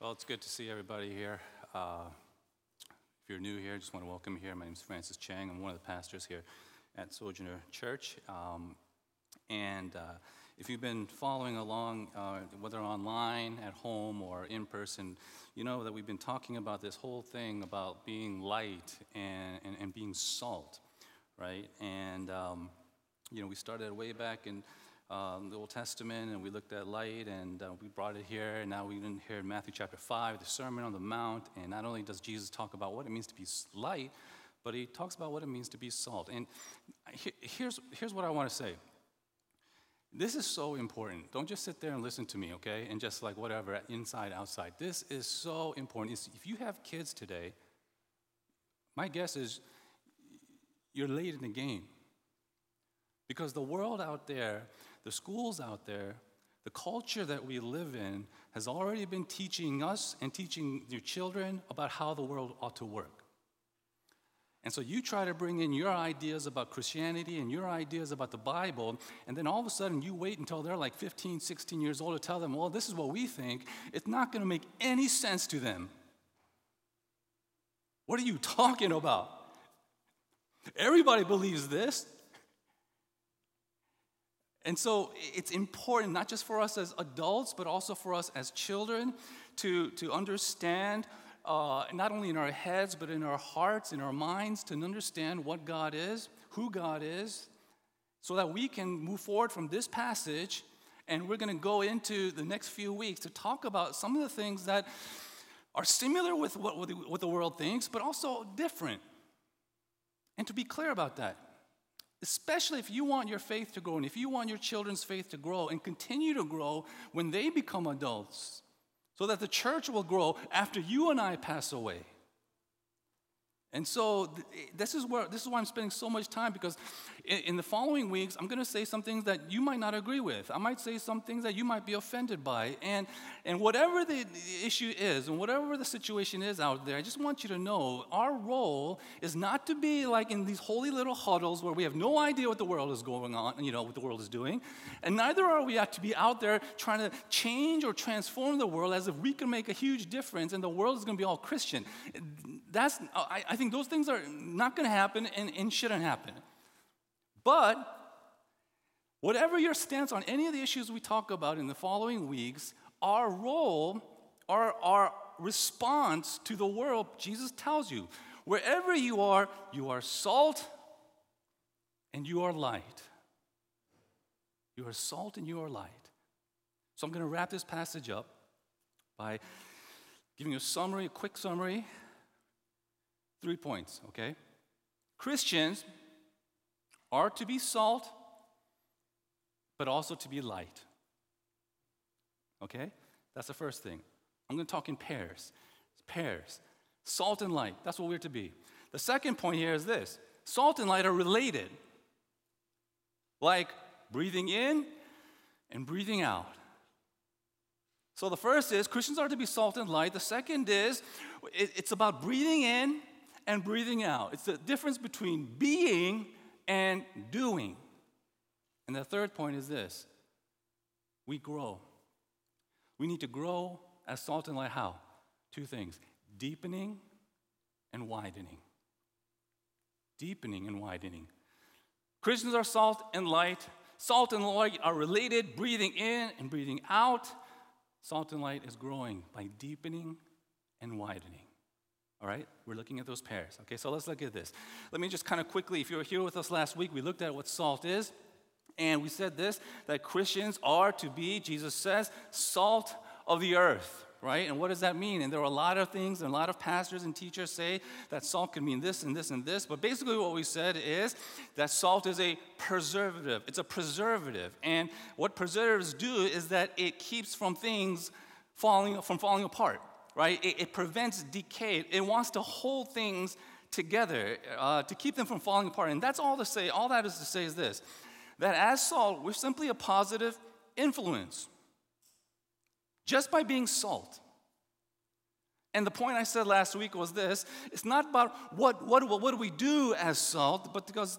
Well, it's good to see everybody here. Uh, if you're new here, I just want to welcome you here. My name is Francis Chang. I'm one of the pastors here at Sojourner Church. Um, and uh, if you've been following along, uh, whether online, at home, or in person, you know that we've been talking about this whole thing about being light and, and, and being salt, right? And, um, you know, we started way back in um, the Old Testament and we looked at light and uh, we brought it here. And now we're in here in Matthew chapter 5, the Sermon on the Mount. And not only does Jesus talk about what it means to be light, but he talks about what it means to be salt. And here's, here's what I want to say this is so important. Don't just sit there and listen to me, okay? And just like whatever, inside, outside. This is so important. If you have kids today, my guess is you're late in the game. Because the world out there, the schools out there, the culture that we live in has already been teaching us and teaching your children about how the world ought to work. And so you try to bring in your ideas about Christianity and your ideas about the Bible, and then all of a sudden you wait until they're like 15, 16 years old to tell them, well, this is what we think. It's not going to make any sense to them. What are you talking about? Everybody believes this. And so it's important, not just for us as adults, but also for us as children, to, to understand uh, not only in our heads, but in our hearts, in our minds, to understand what God is, who God is, so that we can move forward from this passage. And we're going to go into the next few weeks to talk about some of the things that are similar with what, what the world thinks, but also different. And to be clear about that, especially if you want your faith to grow and if you want your children's faith to grow and continue to grow when they become adults so that the church will grow after you and I pass away. And so this is where this is why I'm spending so much time because in, in the following weeks I'm going to say some things that you might not agree with. I might say some things that you might be offended by. And and whatever the issue is and whatever the situation is out there, I just want you to know our role is not to be like in these holy little huddles where we have no idea what the world is going on, you know, what the world is doing. And neither are we to be out there trying to change or transform the world as if we can make a huge difference and the world is going to be all Christian. That's I, I think those things are not going to happen and, and shouldn't happen. But whatever your stance on any of the issues we talk about in the following weeks, our role, our, our response to the world, Jesus tells you, wherever you are, you are salt and you are light. You are salt and you are light. So I'm going to wrap this passage up by giving you a summary, a quick summary. Three points, okay? Christians are to be salt, but also to be light. Okay? That's the first thing. I'm going to talk in pairs. Pairs. Salt and light. That's what we're to be. The second point here is this salt and light are related. Like breathing in and breathing out. So the first is Christians are to be salt and light. The second is it's about breathing in and breathing out. It's the difference between being and doing. And the third point is this we grow. We need to grow as salt and light. How? Two things deepening and widening. Deepening and widening. Christians are salt and light. Salt and light are related, breathing in and breathing out. Salt and light is growing by deepening and widening. All right, we're looking at those pairs. Okay, so let's look at this. Let me just kind of quickly, if you were here with us last week, we looked at what salt is. And we said this that Christians are to be, Jesus says, salt of the earth, right? And what does that mean? And there are a lot of things, and a lot of pastors and teachers say that salt can mean this and this and this. But basically, what we said is that salt is a preservative. It's a preservative. And what preservatives do is that it keeps from things falling from falling apart right? It, it prevents decay. It wants to hold things together uh, to keep them from falling apart. And that's all to say, all that is to say is this that as salt, we're simply a positive influence just by being salt. And the point I said last week was this it's not about what, what, what do we do as salt, but because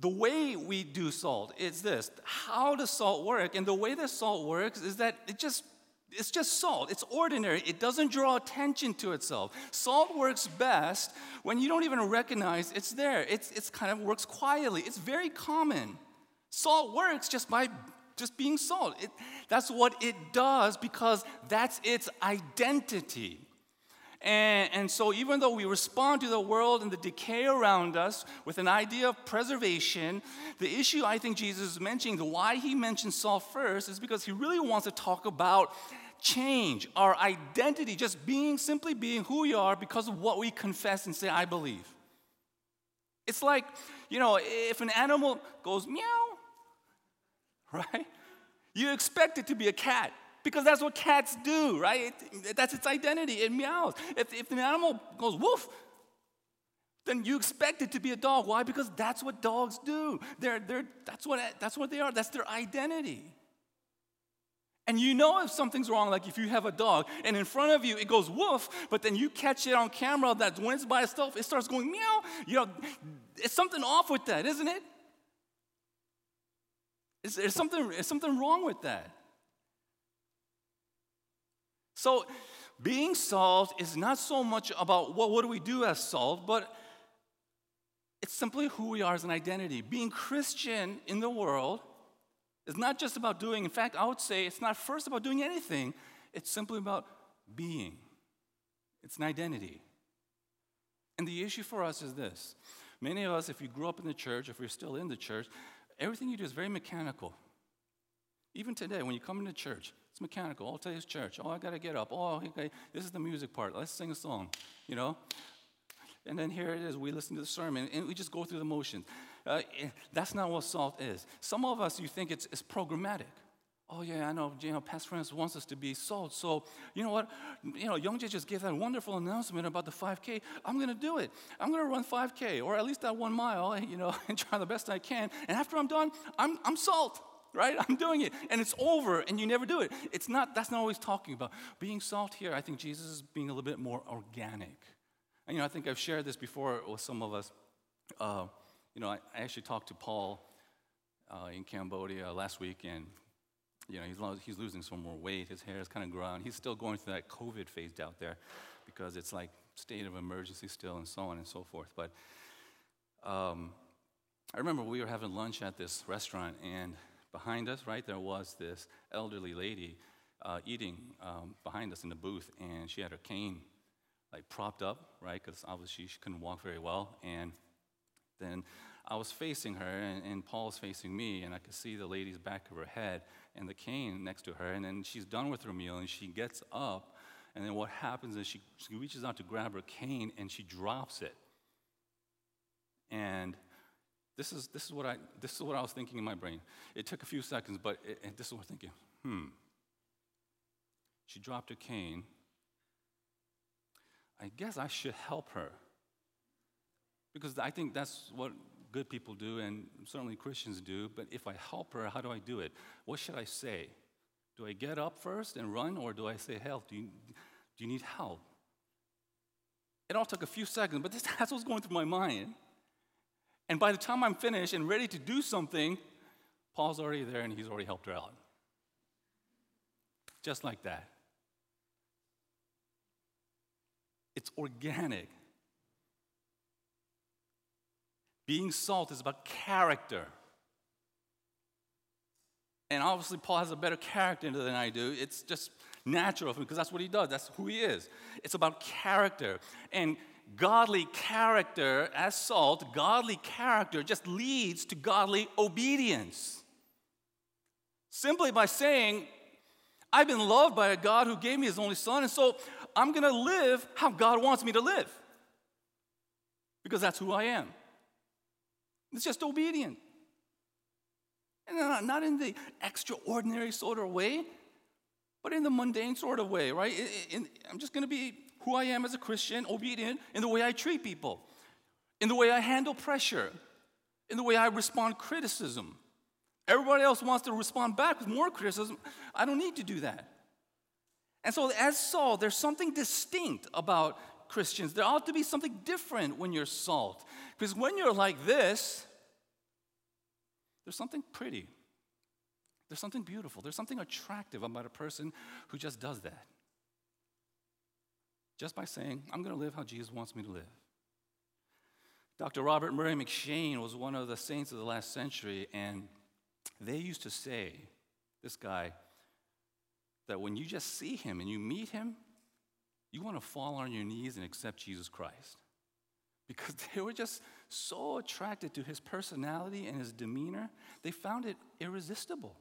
the way we do salt is this how does salt work? And the way that salt works is that it just It's just salt. It's ordinary. It doesn't draw attention to itself. Salt works best when you don't even recognize it's there. It's, it's kind of works quietly. It's very common. Salt works just by just being salt. It, that's what it does because that's its identity. And, and so, even though we respond to the world and the decay around us with an idea of preservation, the issue I think Jesus is mentioning, the why he mentions salt first, is because he really wants to talk about change, our identity, just being, simply being who we are because of what we confess and say, I believe. It's like, you know, if an animal goes meow, right? You expect it to be a cat because that's what cats do, right? It, that's its identity. It meows. If, if an animal goes woof, then you expect it to be a dog. Why? Because that's what dogs do. They're, they're, that's, what, that's what they are. That's their identity. And you know if something's wrong, like if you have a dog and in front of you it goes woof, but then you catch it on camera that when it's by itself, it starts going meow. You know, it's something off with that, isn't it? Is there's something, there's something wrong with that. So, being salt is not so much about what, what do we do as salt, but it's simply who we are as an identity. Being Christian in the world is not just about doing, in fact, I would say it's not first about doing anything, it's simply about being. It's an identity. And the issue for us is this many of us, if you grew up in the church, if you're still in the church, everything you do is very mechanical. Even today, when you come into church, it's mechanical. All today's church. Oh, I got to get up. Oh, okay, this is the music part. Let's sing a song, you know? And then here it is. We listen to the sermon and we just go through the motions. Uh, that's not what salt is. Some of us, you think it's, it's programmatic. Oh yeah, I know. You know, Pastor Francis wants us to be salt. So you know what? You know, Youngjae just gave that wonderful announcement about the 5K. I'm going to do it. I'm going to run 5K, or at least that one mile. You know, and try the best I can. And after I'm done, I'm I'm salt right? I'm doing it and it's over and you never do it. It's not, that's not always talking about. Being salt here, I think Jesus is being a little bit more organic. And, you know, I think I've shared this before with some of us. Uh, you know, I, I, actually talked to Paul uh, in Cambodia last week and, you know, he's, lo- he's losing some more weight. His hair is kind of grown. He's still going through that COVID phase out there because it's like state of emergency still and so on and so forth. But um, I remember we were having lunch at this restaurant and behind us, right, there was this elderly lady uh, eating um, behind us in the booth, and she had her cane like propped up, right, because obviously she couldn't walk very well. And then I was facing her, and, and Paul was facing me, and I could see the lady's back of her head and the cane next to her. And then she's done with her meal, and she gets up, and then what happens is she, she reaches out to grab her cane, and she drops it. And this is, this, is what I, this is what I was thinking in my brain. It took a few seconds, but it, this is what I'm thinking. Hmm. She dropped her cane. I guess I should help her. Because I think that's what good people do, and certainly Christians do. But if I help her, how do I do it? What should I say? Do I get up first and run, or do I say, Help? Do you, do you need help? It all took a few seconds, but this, that's what's going through my mind. And by the time I'm finished and ready to do something, Paul's already there and he's already helped her out. Just like that. It's organic. Being salt is about character. And obviously, Paul has a better character than I do. It's just natural for him because that's what he does, that's who he is. It's about character. And godly character, as salt, godly character just leads to godly obedience. Simply by saying, I've been loved by a God who gave me his only son, and so I'm gonna live how God wants me to live. Because that's who I am. It's just obedient. And uh, not in the extraordinary sort of way, but in the mundane sort of way, right? I'm just gonna be who I am as a Christian, obedient in the way I treat people, in the way I handle pressure, in the way I respond criticism. Everybody else wants to respond back with more criticism. I don't need to do that. And so, as salt, there's something distinct about Christians. There ought to be something different when you're salt. Because when you're like this, there's something pretty. There's something beautiful, there's something attractive about a person who just does that. Just by saying, I'm going to live how Jesus wants me to live. Dr. Robert Murray M'Cheyne was one of the saints of the last century, and they used to say, this guy, that when you just see him and you meet him, you want to fall on your knees and accept Jesus Christ. Because they were just so attracted to his personality and his demeanor, they found it irresistible.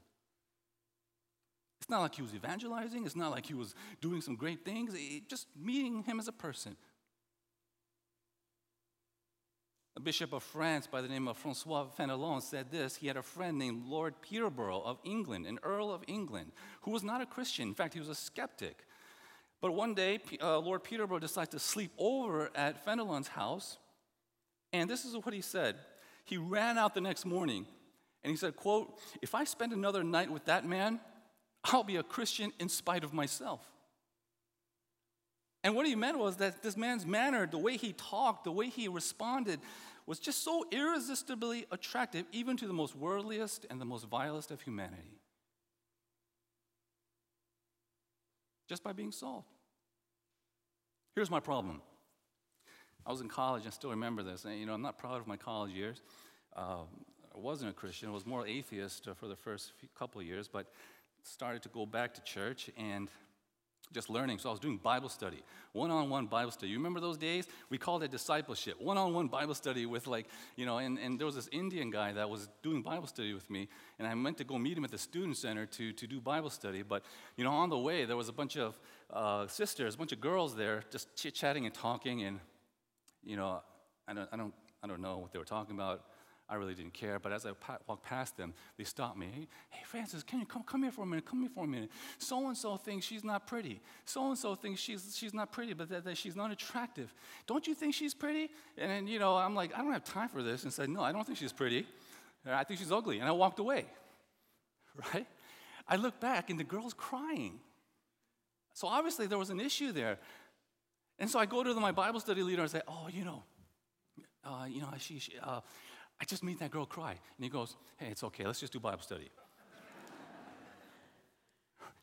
It's not like he was evangelizing, it's not like he was doing some great things, it, just meeting him as a person. A bishop of France by the name of Francois Fenelon said this. He had a friend named Lord Peterborough of England, an Earl of England, who was not a Christian. In fact, he was a skeptic. But one day, uh, Lord Peterborough decided to sleep over at Fenelon's house. And this is what he said. He ran out the next morning and he said, quote, if I spend another night with that man, I'll be a Christian in spite of myself. And what he meant was that this man's manner, the way he talked, the way he responded, was just so irresistibly attractive, even to the most worldliest and the most vilest of humanity. Just by being salt. Here's my problem. I was in college, I still remember this. And, you know, I'm not proud of my college years. Uh, I wasn't a Christian, I was more atheist uh, for the first couple of years, but started to go back to church and just learning. So I was doing Bible study, one on one Bible study. You remember those days? We called it discipleship, one on one Bible study with, like, you know, and, and there was this Indian guy that was doing Bible study with me, and I meant to go meet him at the student center to, to do Bible study. But, you know, on the way, there was a bunch of uh, sisters, a bunch of girls there just chit chatting and talking, and, you know, I don't, I, don't, I don't know what they were talking about. I really didn't care. But as I pa- walked past them, they stopped me. Hey, hey, Francis, can you come, come here for a minute? Come here for a minute. So and so thinks she's not pretty. So and so thinks she's, she's not pretty, but that, that she's not attractive. Don't you think she's pretty? And you know, I'm like, I don't have time for this. And said, No, I don't think she's pretty. I think she's ugly. And I walked away. Right? I look back and the girl's crying. So obviously there was an issue there. And so I go to my Bible study leader and say, Oh, you know, uh, you know, she, she uh, I just made that girl cry. And he goes, Hey, it's okay, let's just do Bible study.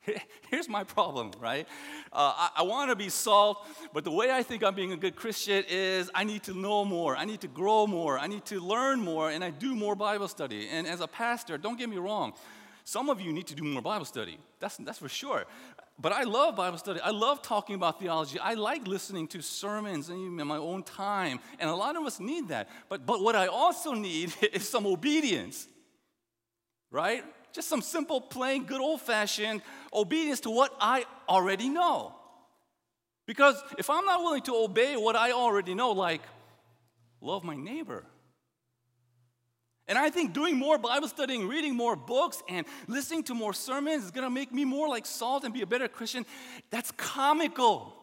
Here's my problem, right? Uh, I, I want to be salt, but the way I think I'm being a good Christian is I need to know more, I need to grow more, I need to learn more, and I do more Bible study. And as a pastor, don't get me wrong, some of you need to do more Bible study. That's, that's for sure. But I love Bible study. I love talking about theology. I like listening to sermons in my own time. And a lot of us need that. But, but what I also need is some obedience, right? Just some simple, plain, good old fashioned obedience to what I already know. Because if I'm not willing to obey what I already know, like love my neighbor, and I think doing more Bible studying, reading more books, and listening to more sermons is gonna make me more like salt and be a better Christian. That's comical.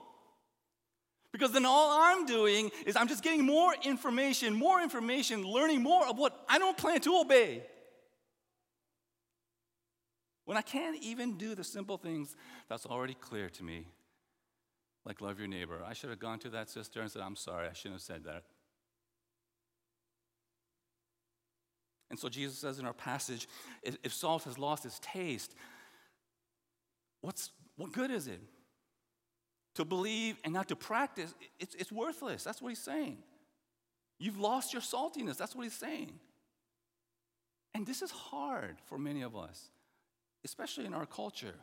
Because then all I'm doing is I'm just getting more information, more information, learning more of what I don't plan to obey. When I can't even do the simple things that's already clear to me, like love your neighbor. I should have gone to that sister and said, I'm sorry, I shouldn't have said that. And so Jesus says in our passage if salt has lost its taste, what's, what good is it? To believe and not to practice, it's, it's worthless. That's what he's saying. You've lost your saltiness. That's what he's saying. And this is hard for many of us, especially in our culture.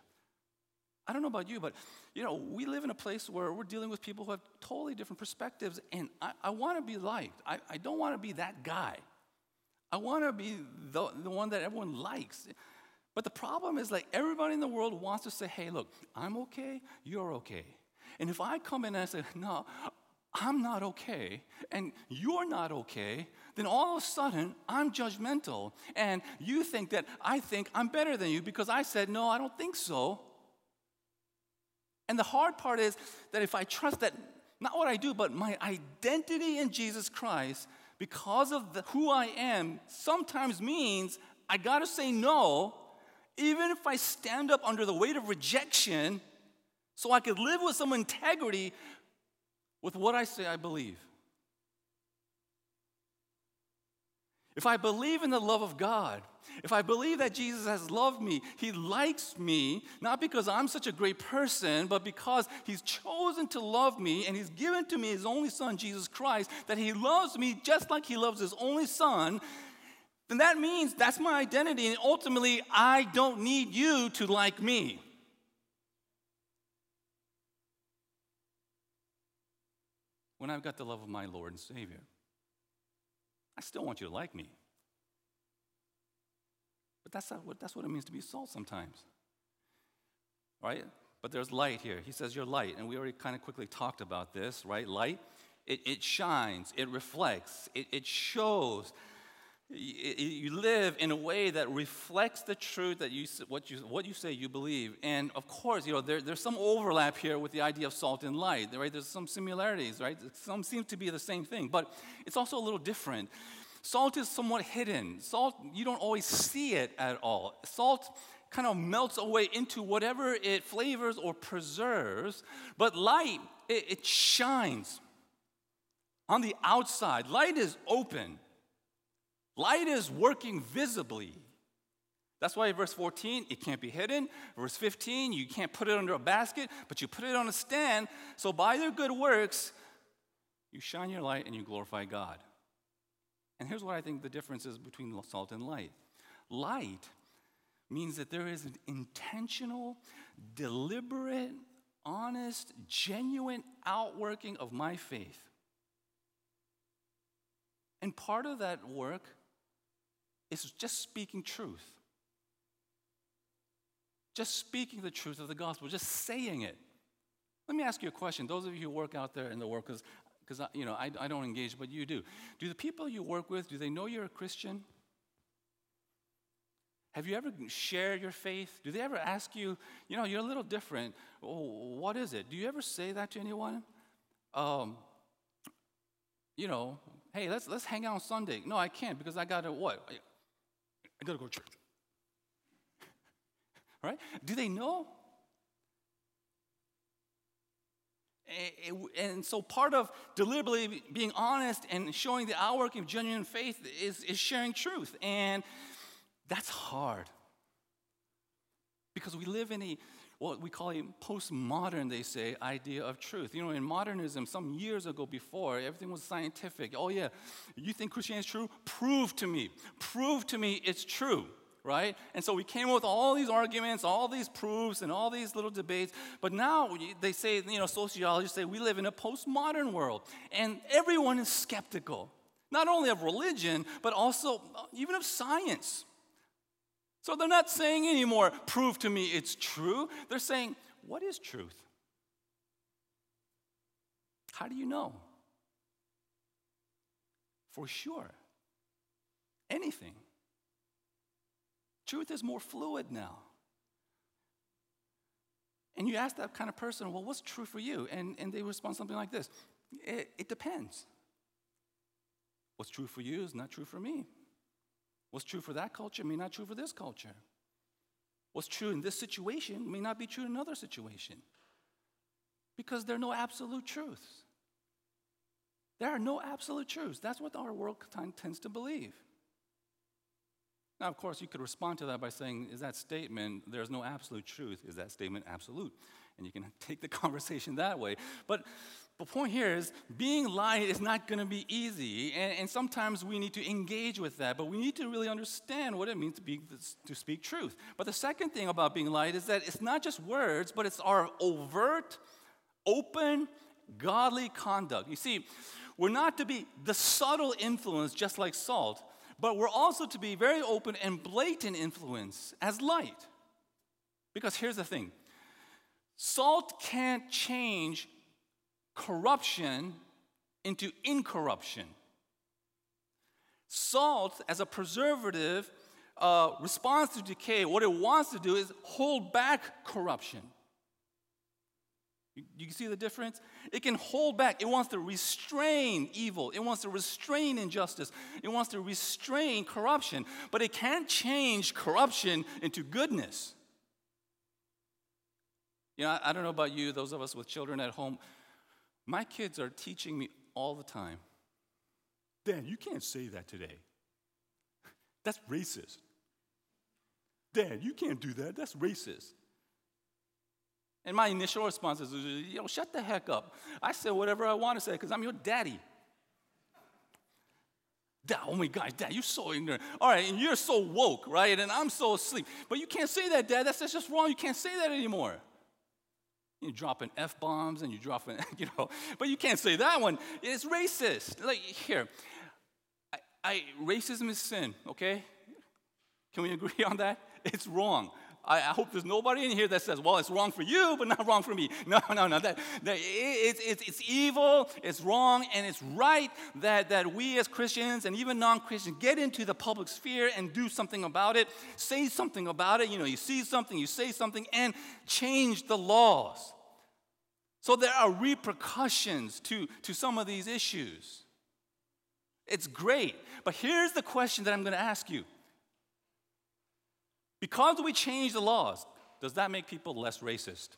I don't know about you, but you know, we live in a place where we're dealing with people who have totally different perspectives, and I, I want to be liked. I, I don't want to be that guy. I want to be the, the one that everyone likes. But the problem is, like, everybody in the world wants to say, hey, look, I'm okay, you're okay. And if I come in and I say, no, I'm not okay, and you're not okay, then all of a sudden I'm judgmental. And you think that I think I'm better than you because I said, no, I don't think so. And the hard part is that if I trust that, not what I do, but my identity in Jesus Christ, because of the, who I am, sometimes means I gotta say no, even if I stand up under the weight of rejection, so I could live with some integrity with what I say I believe. If I believe in the love of God, if I believe that Jesus has loved me, He likes me, not because I'm such a great person, but because He's chosen to love me and He's given to me His only Son, Jesus Christ, that He loves me just like He loves His only Son, then that means that's my identity, and ultimately, I don't need you to like me. When I've got the love of my Lord and Savior. I still want you to like me. But that's, not what, that's what it means to be salt sometimes. Right? But there's light here. He says you're light. And we already kind of quickly talked about this, right? Light, it, it shines, it reflects, it, it shows. You live in a way that reflects the truth that you what you what you say you believe, and of course, you know there, there's some overlap here with the idea of salt and light, right? There's some similarities, right? Some seem to be the same thing, but it's also a little different. Salt is somewhat hidden. Salt, you don't always see it at all. Salt kind of melts away into whatever it flavors or preserves, but light, it, it shines on the outside. Light is open. Light is working visibly. That's why verse 14, it can't be hidden. Verse 15, you can't put it under a basket, but you put it on a stand. So by their good works, you shine your light and you glorify God. And here's what I think the difference is between salt and light light means that there is an intentional, deliberate, honest, genuine outworking of my faith. And part of that work is just speaking truth. Just speaking the truth of the gospel, just saying it. Let me ask you a question. Those of you who work out there in the work, because you know I, I don't engage, but you do. Do the people you work with, do they know you're a Christian? Have you ever shared your faith? Do they ever ask you, you know, you're a little different. Oh, what is it? Do you ever say that to anyone? Um, you know, hey, let's let's hang out on Sunday. No, I can't because I got to what? I got to go to church. right? Do they know? Eh, eh, and so part of deliberately being honest and showing the outworking of genuine faith is, is sharing truth. And that's hard. Because we live in a what we call a postmodern, they say, idea of truth. You know, in modernism, some years ago before, everything was scientific. Oh, yeah, you think Christianity is true? Prove to me. Prove to me it's true, right? And so we came up with all these arguments, all these proofs, and all these little debates. But now they say, you know, sociologists say we live in a postmodern world, and everyone is skeptical, not only of religion, but also uh, even of science. So they're not saying anymore, prove to me it's true. They're saying, what is truth? How do you know? For sure. Anything. Truth is more fluid now. And you ask that kind of person, well, what's true for you? And, and they respond something like this it, it depends. What's true for you is not true for me. What's true for that culture may not true for this culture. What's true in this situation may not be true in another situation. Because there are no absolute truths. There are no absolute truths. That's what our world tends to believe. Now, of course, you could respond to that by saying, is that statement, there's no absolute truth, is that statement absolute? And you can take the conversation that way. But the point here is being light is not going to be easy, and, and, sometimes we need to engage with that, but we need to really understand what it means to, be, to speak truth. But the second thing about being light is that it's not just words, but it's our overt, open, godly conduct. You see, we're not to be the subtle influence just like salt, but we're also to be very open and blatant influence as light. Because here's the thing salt can't change corruption into incorruption. Salt, as a preservative, uh, responds to decay. What it wants to do is hold back corruption. You, you see the difference? It can hold back. It wants to restrain evil. It wants to restrain injustice. It wants to restrain corruption. But it can't change corruption into goodness. You know, I, I don't know about you, those of us with children at home, my kids are teaching me all the time. Dan, you can't say that today. That's racist. Dad, you can't do that. That's racist. And my initial response is, you know, shut the heck up. I say whatever I want to say because I'm your daddy. Dad, oh my gosh, Dad, you're so ignorant. All right, and you're so woke, right? And I'm so asleep. But you can't say that, Dad. That's, that's just wrong. You can't say that anymore. You're dropping F bombs and you're dropping, you know, but you can't say that one. It's racist. Like, here, I, I, racism is sin, okay? Can we agree on that? It's wrong. I, I, hope there's nobody in here that says, well, it's wrong for you, but not wrong for me. No, no, no. That, that it, it, it's evil, it's wrong, and it's right that, that we as Christians and even non Christians get into the public sphere and do something about it, say something about it. You know, you see something, you say something, and change the laws. So there are repercussions to, to some of these issues. It's great. But here's the question that I'm going to ask you because we change the laws, does that make people less racist?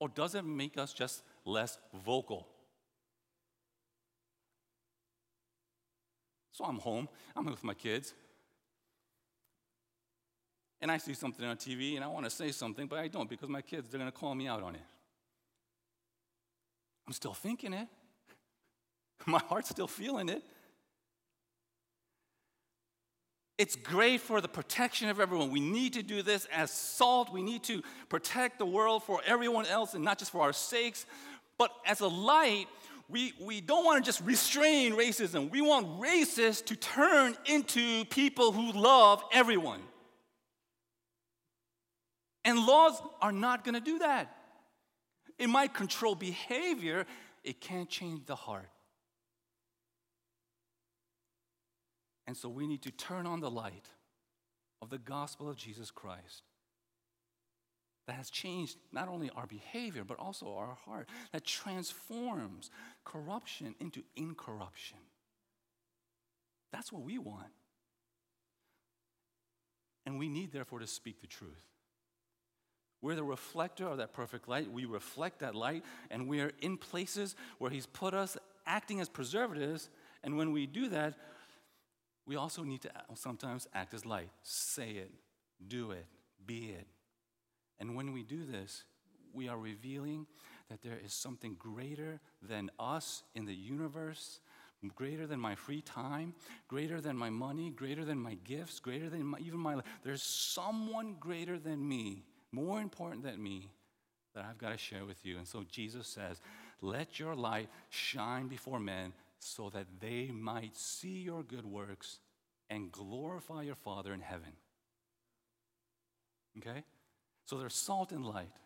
Or does it make us just less vocal? So I'm home, I'm with my kids, and I see something on TV and I want to say something, but I don't because my kids, they're going to call me out on it. I'm still thinking it, my heart's still feeling it. It's great for the protection of everyone. We need to do this as salt. We need to protect the world for everyone else and not just for our sakes. But as a light, we, we don't want to just restrain racism. We want racists to turn into people who love everyone. And laws are not going to do that. It might control behavior, it can't change the heart. And so we need to turn on the light of the gospel of Jesus Christ that has changed not only our behavior, but also our heart, that transforms corruption into incorruption. That's what we want. And we need, therefore, to speak the truth. We're the reflector of that perfect light. We reflect that light, and we are in places where He's put us acting as preservatives. And when we do that, we also need to sometimes act as light. Say it, do it, be it. And when we do this, we are revealing that there is something greater than us in the universe, greater than my free time, greater than my money, greater than my gifts, greater than my, even my life. There's someone greater than me, more important than me, that I've got to share with you. And so Jesus says, Let your light shine before men so that they might see your good works and glorify your Father in heaven. Okay? So there's salt and light.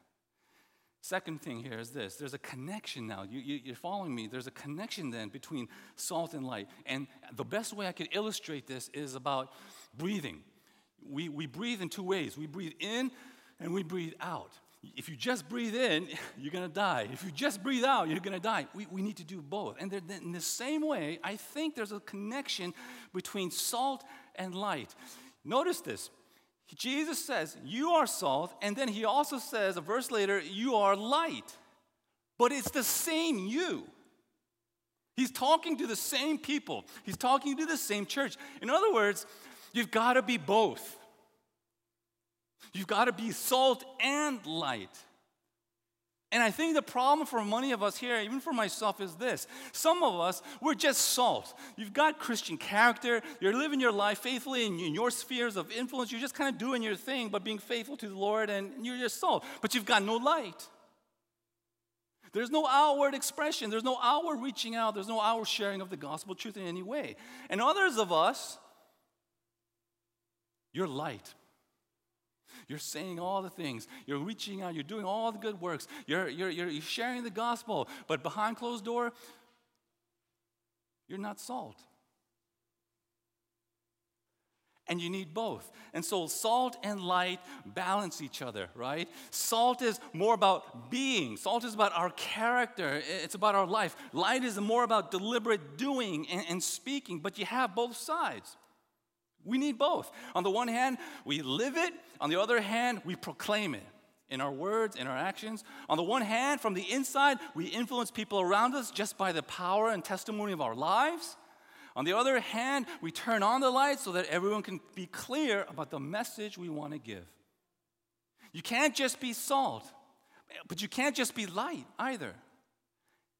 Second thing here is this there's a connection now. You, you, you're following me. There's a connection then between salt and light. And the best way I could illustrate this is about breathing. We, we breathe in two ways we breathe in and we breathe out if you just breathe in, you're going to die. If you just breathe out, you're going to die. We, we need to do both. And in the same way, I think there's a connection between salt and light. Notice this. Jesus says, You are salt, and then he also says, a verse later, You are light. But it's the same you. He's talking to the same people, he's talking to the same church. In other words, you've got to be both. You've got to be salt and light. And I think the problem for many of us here, even for myself, is this. Some of us, we're just salt. You've got Christian character, you're living your life faithfully in, your spheres of influence, you're just kind of doing your thing, but being faithful to the Lord, and you're just salt. But you've got no light. There's no outward expression, there's no outward reaching out, there's no outward sharing of the gospel truth in any way. And others of us, you're light. You're saying all the things. You're reaching out. You're doing all the good works. You're, you're, you're sharing the gospel. But behind closed door, you're not salt. And you need both. And so salt and light balance each other, right? Salt is more about being, salt is about our character, it's about our life. Light is more about deliberate doing and, and speaking, but you have both sides. We need both. On the one hand, we live it, on the other hand, we proclaim it in our words, in our actions. On the one hand, from the inside, we influence people around us just by the power and testimony of our lives. On the other hand, we turn on the light so that everyone can be clear about the message we want to give. You can't just be salt, but you can't just be light either.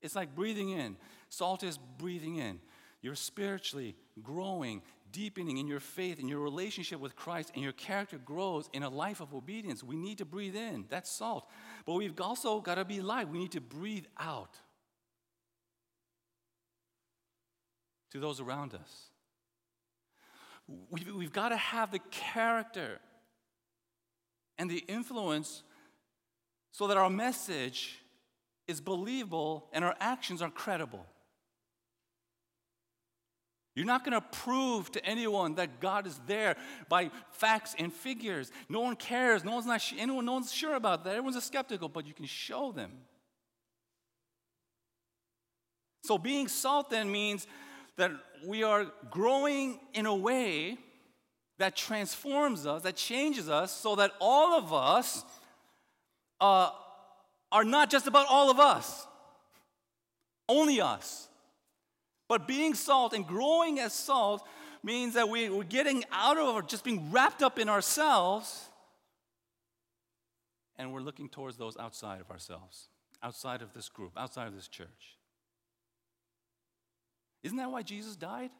It's like breathing in. Salt is breathing in. You're spiritually growing, deepening in your faith, in your relationship with Christ, and your character grows in a life of obedience. We need to breathe in. That's salt. But we've also got to be light. We need to breathe out to those around us. We've, we've got to have the character and the influence so that our message is believable and our actions are credible. You're not going to prove to anyone that God is there by facts and figures. No one cares. No one's not anyone. No one's sure about that. Everyone's a skeptical, but you can show them. So being salt then means that we are growing in a way that transforms us, that changes us, so that all of us uh, are not just about all of us, only us. But being salt and growing as salt means that we, we're getting out of just being wrapped up in ourselves and we're looking towards those outside of ourselves, outside of this group, outside of this church. Isn't that why Jesus died?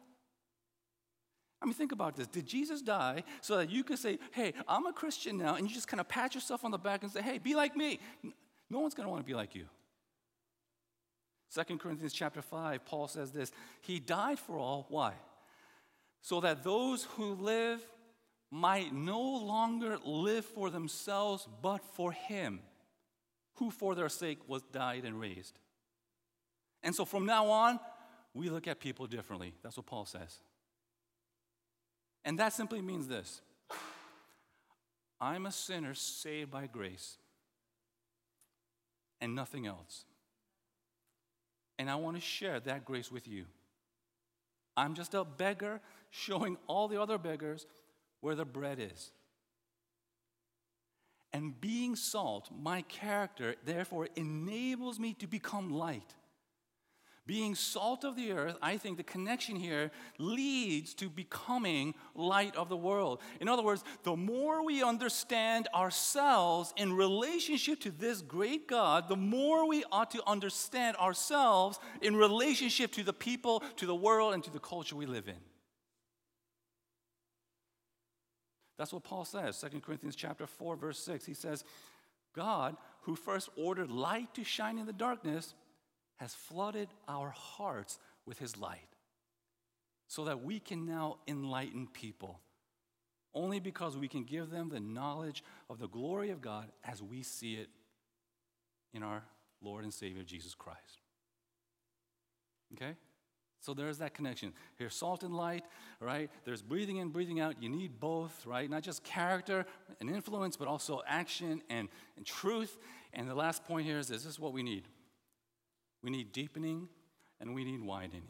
I mean, think about this. Did Jesus die so that you could say, hey, I'm a Christian now, and you just kind of pat yourself on the back and say, hey, be like me? No one's going to want to be like you. 2 Corinthians chapter 5, Paul says this He died for all. Why? So that those who live might no longer live for themselves, but for Him, who for their sake was died and raised. And so from now on, we look at people differently. That's what Paul says. And that simply means this I'm a sinner saved by grace and nothing else. And I want to share that grace with you. I'm just a beggar showing all the other beggars where the bread is. And being salt, my character, therefore, enables me to become light. Being salt of the earth, I think the connection here leads to becoming light of the world. In other words, the more we understand ourselves in relationship to this great God, the more we ought to understand ourselves in relationship to the people, to the world, and to the culture we live in. That's what Paul says, 2 Corinthians chapter 4 verse 6. He says, "God, who first ordered light to shine in the darkness, has flooded our hearts with his light so that we can now enlighten people only because we can give them the knowledge of the glory of God as we see it in our Lord and Savior Jesus Christ. Okay? So there's that connection. Here's salt and light, right? There's breathing in, breathing out. You need both, right? Not just character and influence, but also action and, and truth. And the last point here is this, this is what we need we need deepening and we need widening.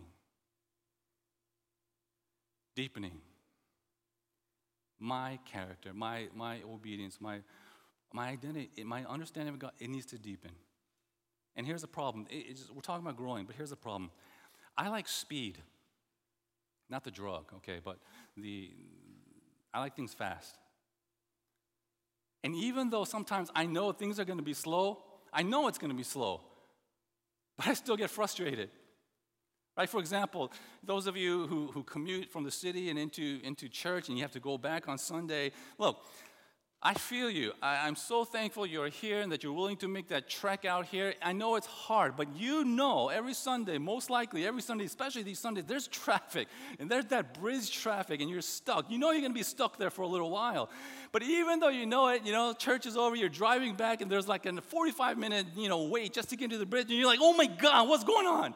Deepening. My character, my, my obedience, my, my identity, my understanding of God, it needs to deepen. And here's the problem. Just, we're talking about growing, but here's the problem. I like speed. Not the drug, okay, but the I like things fast. And even though sometimes I know things are going to be slow, I know it's going to be slow but I still get frustrated. Right? For example, those of you who, who commute from the city and into, into church and you have to go back on Sunday, look, I feel you. I, am so thankful you're here and that you're willing to make that trek out here. I know it's hard, but you know every Sunday, most likely every Sunday, especially these Sundays, there's traffic and there's that bridge traffic and you're stuck. You know you're going to be stuck there for a little while. But even though you know it, you know, church is over, you're driving back and there's like a 45 minute, you know, wait just to get to the bridge and you're like, oh my God, what's going on?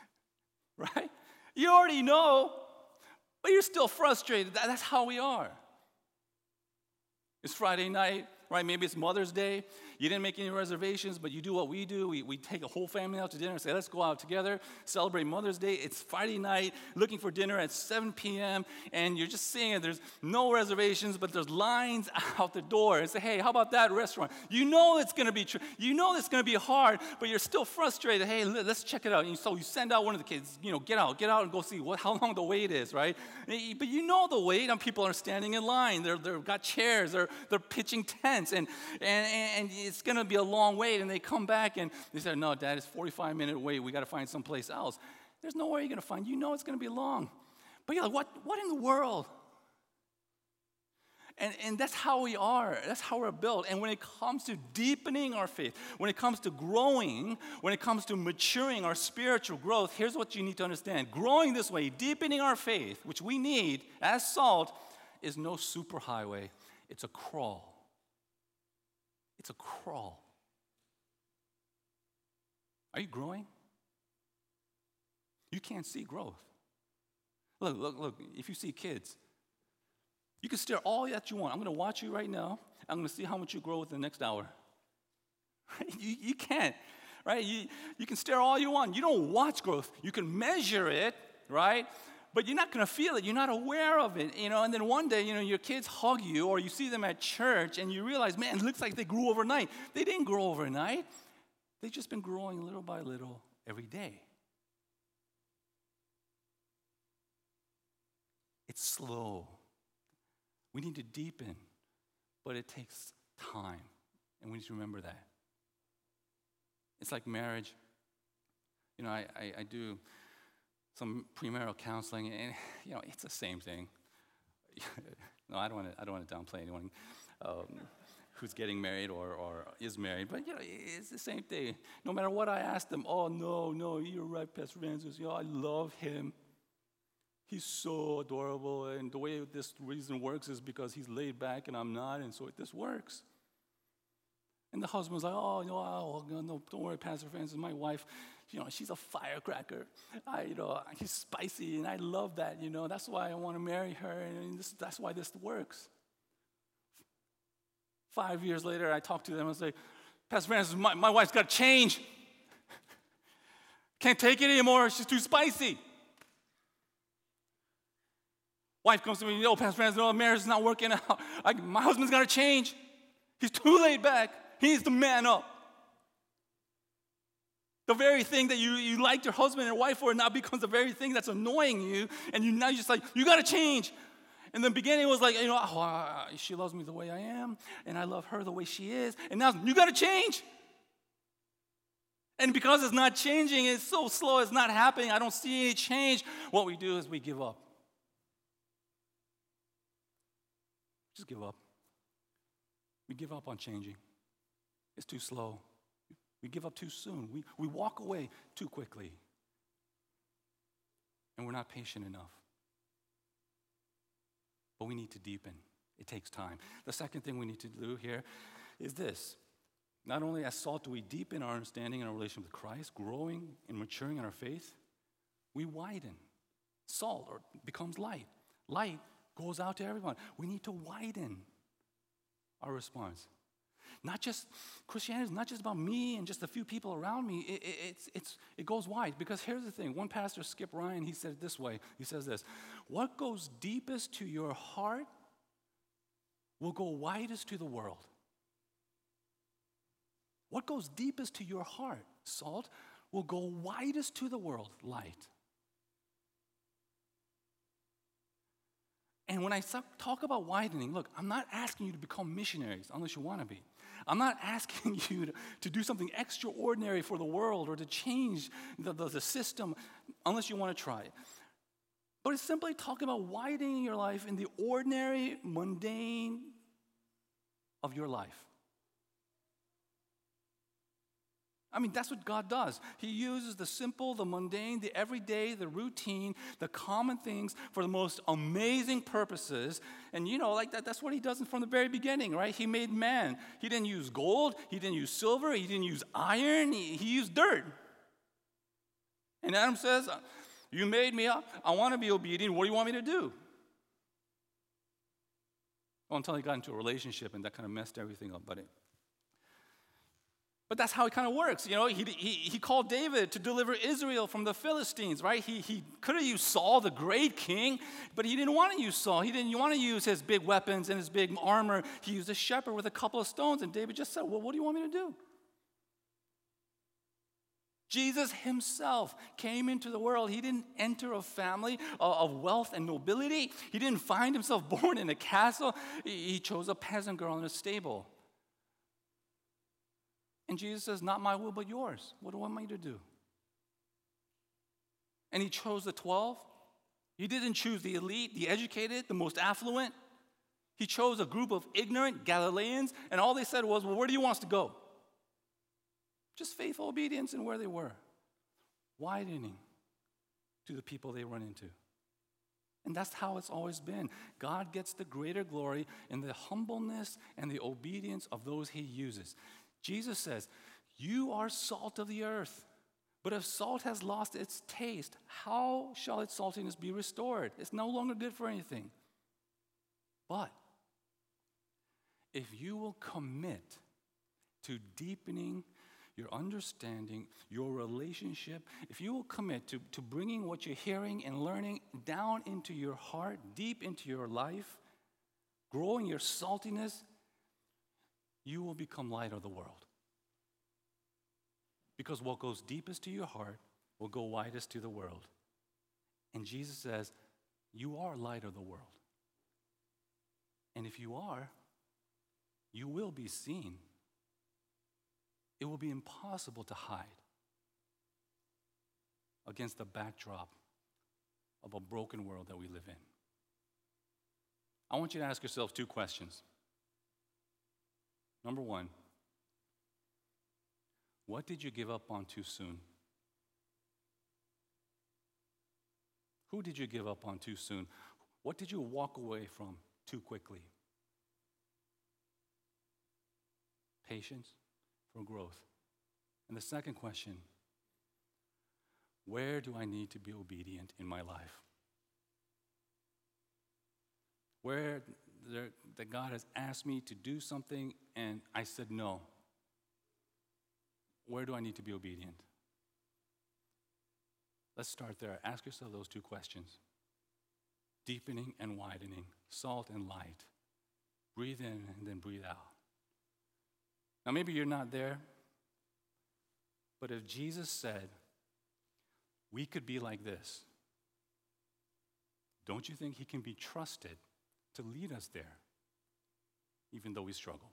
right? You already know, but you're still frustrated. That's how we are. It's Friday night. right? Maybe it's Mother's Day. You didn't make any reservations, but you do what we do. We, we take a whole family out to dinner and say, let's go out together, celebrate Mother's Day. It's Friday night, looking for dinner at 7 p.m., and you're just seeing it. There's no reservations, but there's lines out the door. And say, hey, how about that restaurant? You know it's going to be, true. you know it's going to be hard, but you're still frustrated. Hey, let's check it out. And so you send out one of the kids, you know, get out, get out and go see what, how long the wait is, right? But you know the wait, and people are standing in line. They're, they've got chairs, they're, they're pitching tents, and, and, and it's going to be a long wait. And they come back and they say, no, Dad, it's 45 minute wait. We got to find someplace else. There's nowhere you're going to find. You know it's going to be long. But you're like, what, what in the world? And, and that's how we are. That's how we're built. And when it comes to deepening our faith, when it comes to growing, when it comes to maturing our spiritual growth, here's what you need to understand. Growing this way, deepening our faith, which we need as salt, is no superhighway, it's a crawl. It's a crawl. Are you growing? You can't see growth. Look, look, look, if you see kids, you can stare all that you want. I'm to watch you right now. I'm to see how much you grow within the next hour. you, you can't, right? You, you can stare all you want. You don't watch growth. You can measure it, right? But you're not going to feel it. You're not aware of it, you know. And then one day, you know, your kids hug you, or you see them at church, and you realize, man, it looks like they grew overnight. They didn't grow overnight. They've just been growing little by little every day. It's slow. We need to deepen, but it takes time, and we need to remember that. It's like marriage. You know, I, I, I do some premarital counseling, and you know, it's the same thing. no, I don't want to. I don't want to downplay anyone um, who's getting married or, or is married, but you know, it's the same thing. No matter what I ask them, oh no, no, you're right, Pastor Francis. You know, I love him. He's so adorable, and the way this reason works is because he's laid back and I'm not, and so it this works. And the husband was like, oh, no, oh, no, don't worry, Pastor Francis, my wife, you know, she's a firecracker. I, you know, she's spicy, and I love that, you know. That's why I want to marry her, and this, that's why this works. Five years later, I talk to them and say, Pastor Francis, my, my wife's got to change. Can't take it anymore. She's too spicy. Wife comes to me, oh, Pastor Francis, no, marriage is not working out. I, my husband's got to change. He's too laid back. He needs to man up. The very thing that you, you liked your husband and wife for now becomes the very thing that's annoying you, and you now you're just like, you got to change. In the beginning, it was like, you know, oh, uh, she loves me the way I am, and I love her the way she is, and now you got to change. And because it's not changing, it's so slow, it's not happening, I don't see any change. What we do is we give up. Just give up. We give up on changing. It's too slow. We give up too soon. We, we walk away too quickly. And we're not patient enough. But we need to deepen. It takes time. The second thing we need to do here is this. Not only as salt do we deepen our understanding and our relation with Christ, growing and maturing in our faith, we widen. Salt or becomes light. Light goes out to everyone. We need to widen our response. Not just Christianity is not just about me and just a few people around me. It, it, it's, it's, it goes wide because here's the thing. One pastor, Skip Ryan, he said it this way. He says this: "What goes deepest to your heart will go widest to the world." What goes deepest to your heart, salt, will go widest to the world, light. And when I talk about widening, look, I'm not asking you to become missionaries unless you want to be. I'm not asking you to, to do something extraordinary for the world or to change the, the, the system unless you want to try it. But it's simply talking about widening your life in the ordinary, mundane of your life. I mean, that's what God does. He uses the simple, the mundane, the everyday, the routine, the common things for the most amazing purposes. And you know, like that, that's what He does from the very beginning, right? He made man. He didn't use gold, He didn't use silver, He didn't use iron, He, he used dirt. And Adam says, uh, You made me up. I want to be obedient. What do you want me to do? Well, until he got into a relationship and that kind of messed everything up, buddy. But that's how it kind of works. You know, he, he, he called David to deliver Israel from the Philistines, right? He, he could have used Saul, the great king, but he didn't want to use Saul. He didn't want to use his big weapons and his big armor. He used a shepherd with a couple of stones, and David just said, Well, what do you want me to do? Jesus himself came into the world. He didn't enter a family of wealth and nobility. He didn't find himself born in a castle. He chose a peasant girl in a stable. And Jesus says, Not my will, but yours. What do I want me to do? And he chose the 12. He didn't choose the elite, the educated, the most affluent. He chose a group of ignorant Galileans, and all they said was, Well, where do you want us to go? Just faithful obedience in where they were, widening to the people they run into. And that's how it's always been. God gets the greater glory in the humbleness and the obedience of those he uses. Jesus says, You are salt of the earth. But if salt has lost its taste, how shall its saltiness be restored? It's no longer good for anything. But if you will commit to deepening your understanding, your relationship, if you will commit to, to bringing what you're hearing and learning down into your heart, deep into your life, growing your saltiness, you will become light of the world. Because what goes deepest to your heart will go widest to the world. And Jesus says, You are light of the world. And if you are, you will be seen it will be impossible to hide against the backdrop of a broken world that we live in. I want you to ask yourself two questions. Number one, what did you give up on too soon? Who did you give up on too soon? What did you walk away from too quickly? Patience? for growth? And the second question where do I need to be obedient in my life? Where there, that God has asked me to do something and I said no. Where do I need to be obedient? Let's start there. Ask yourself those two questions deepening and widening, salt and light. Breathe in and then breathe out. Now, maybe you're not there, but if Jesus said, we could be like this, don't you think he can be trusted to lead us there, even though we struggle?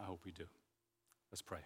I hope we do. Let's pray.